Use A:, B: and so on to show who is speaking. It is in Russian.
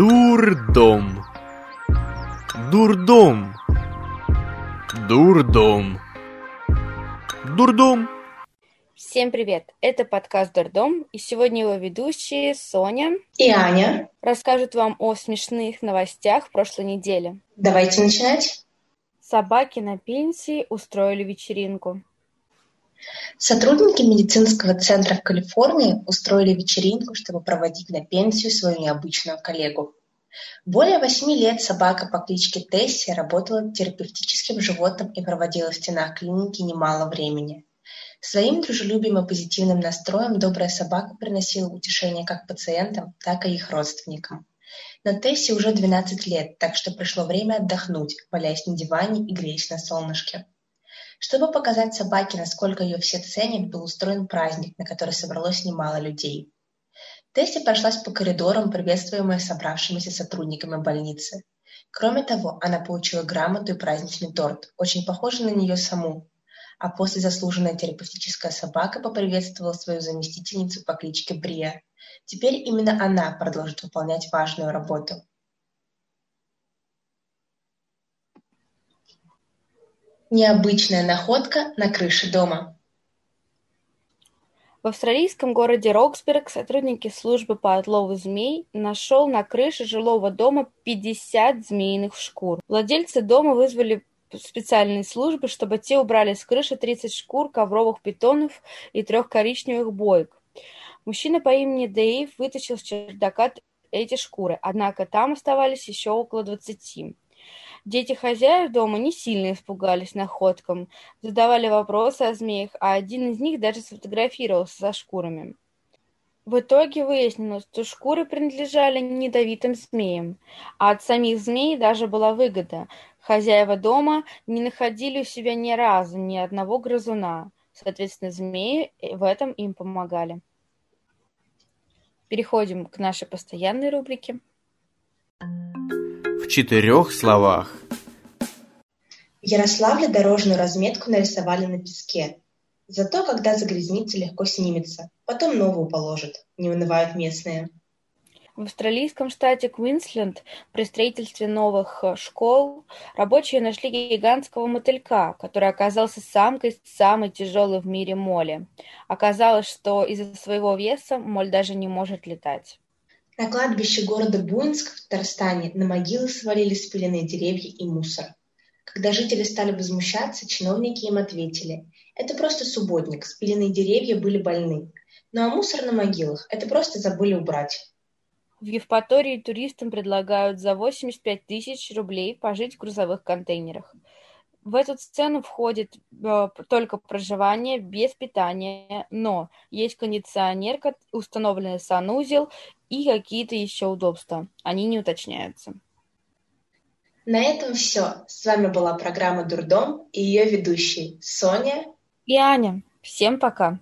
A: Дурдом. Дурдом. Дурдом. Дурдом.
B: Всем привет! Это подкаст Дурдом, и сегодня его ведущие Соня
C: и Аня
B: расскажут вам о смешных новостях прошлой недели.
C: Давайте начинать.
B: Собаки на пенсии устроили вечеринку.
C: Сотрудники медицинского центра в Калифорнии устроили вечеринку, чтобы проводить на пенсию свою необычную коллегу. Более восьми лет собака по кличке Тесси работала терапевтическим животным и проводила в стенах клиники немало времени. Своим дружелюбием и позитивным настроем добрая собака приносила утешение как пациентам, так и их родственникам. Но Тессе уже 12 лет, так что пришло время отдохнуть, валяясь на диване и греясь на солнышке. Чтобы показать собаке, насколько ее все ценят, был устроен праздник, на который собралось немало людей. Тесси прошлась по коридорам, приветствуемая собравшимися сотрудниками больницы. Кроме того, она получила грамоту и праздничный торт, очень похожий на нее саму. А после заслуженная терапевтическая собака поприветствовала свою заместительницу по кличке Брия. Теперь именно она продолжит выполнять важную работу. Необычная находка на крыше дома.
B: В австралийском городе Роксберг сотрудники службы по отлову змей нашел на крыше жилого дома 50 змеиных шкур. Владельцы дома вызвали специальные службы, чтобы те убрали с крыши 30 шкур ковровых питонов и трех коричневых боек. Мужчина по имени Дэйв вытащил с чердака эти шкуры, однако там оставались еще около двадцати. Дети хозяев дома не сильно испугались находкам, задавали вопросы о змеях, а один из них даже сфотографировался со шкурами. В итоге выяснилось, что шкуры принадлежали не ядовитым змеям, а от самих змей даже была выгода. Хозяева дома не находили у себя ни разу ни одного грызуна, соответственно, змеи в этом им помогали. Переходим к нашей постоянной рубрике
A: четырех словах.
C: В Ярославле дорожную разметку нарисовали на песке. Зато, когда загрязнится, легко снимется. Потом новую положат, не унывают местные.
B: В австралийском штате Квинсленд при строительстве новых э, школ рабочие нашли гигантского мотылька, который оказался самкой самой тяжелой в мире моли. Оказалось, что из-за своего веса моль даже не может летать.
C: На кладбище города Буинск в Татарстане на могилы свалили спиленные деревья и мусор. Когда жители стали возмущаться, чиновники им ответили: "Это просто субботник, спиленные деревья были больны. Ну а мусор на могилах это просто забыли убрать".
B: В Евпатории туристам предлагают за 85 тысяч рублей пожить в грузовых контейнерах. В эту цену входит э, только проживание без питания, но есть кондиционер, установленный санузел и какие-то еще удобства. Они не уточняются.
C: На этом все. С вами была программа Дурдом и ее ведущие Соня
B: и Аня. Всем пока.